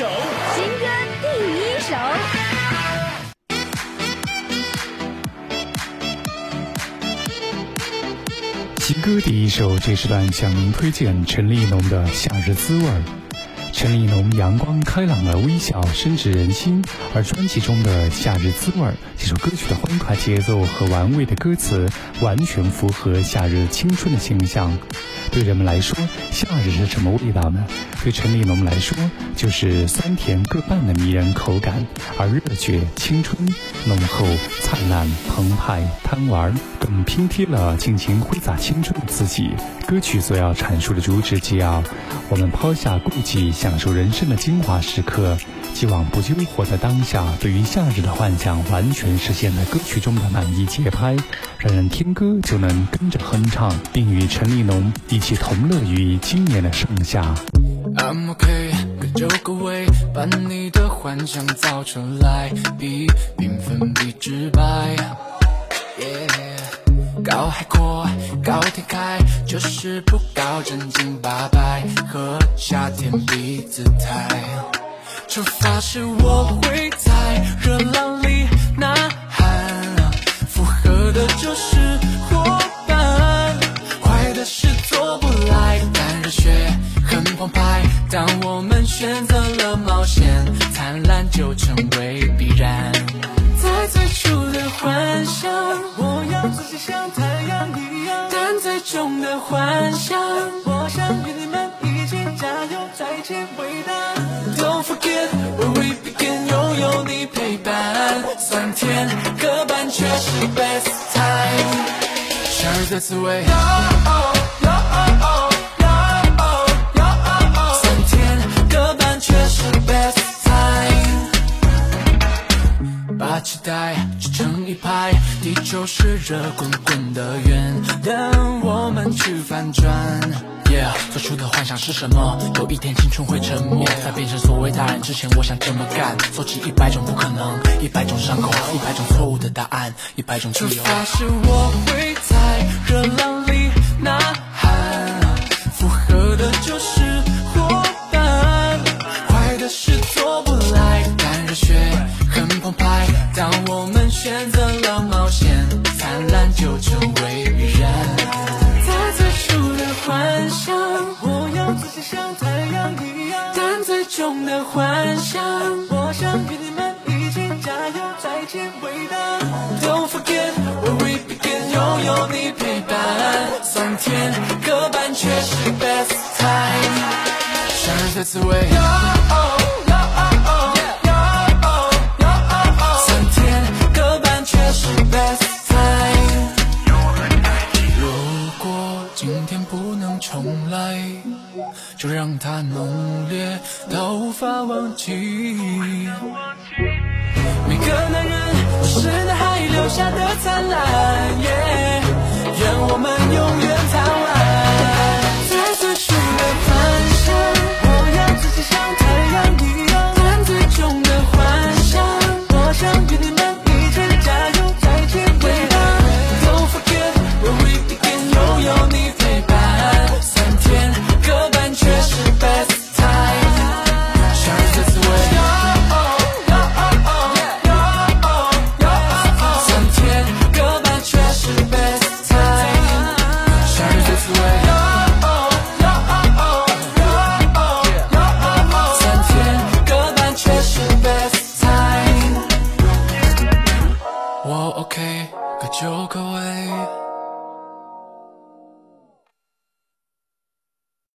首，新歌第一首。新歌第一首，这时段向您推荐陈立农的《夏日滋味》。陈立农阳光开朗的微笑深植人心，而专辑中的《夏日滋味》这首歌曲的欢快节奏和玩味的歌词，完全符合夏日青春的形象。对人们来说，夏日是什么味道呢？对陈立农来说，就是酸甜各半的迷人口感，而热血、青春、浓厚、灿烂、澎湃、贪玩，更拼贴了尽情挥洒青春的自己。歌曲所要阐述的主旨，既要我们抛下顾忌，享受人生的精华时刻。既往不咎，活在当下。对于夏日的幻想，完全实现了歌曲中的满意节拍，让人听歌就能跟着哼唱，并与陈立农一起同乐于今年的盛夏。I'm OK，各就各位，把你的幻想造出来，比缤纷比直白。高海阔，高天开，就是不高正经八百，和夏天比姿态。出发时我会在热浪当我们选择了冒险，灿烂就成为必然。在最初的幻想，我要自己像太阳一样。但最终的幻想，我想与你们一起加油，再见伟大。Don't forget where we begin，拥有你陪伴，酸甜各半却是 best time。夏日的待织成一排，地球是热滚滚的圆，等我们去反转。最初的幻想是什么？有一天青春会沉默，在变成所谓大人之前，我想这么干。做起一百种不可能，一百种伤口，一百种错误的答案，一百种自由。出发时我会在热浪就成为必然。幻想，我要自己像太阳一样。但最终的幻想，我想与你们一起加油，再见伟大。Don't forget where we begin，拥有你陪伴，酸甜各半却是 best time。夏日的滋味。今天不能重来就让它浓烈到无法忘记。每个男人都是男孩留下的灿烂，我 OK，各就各位。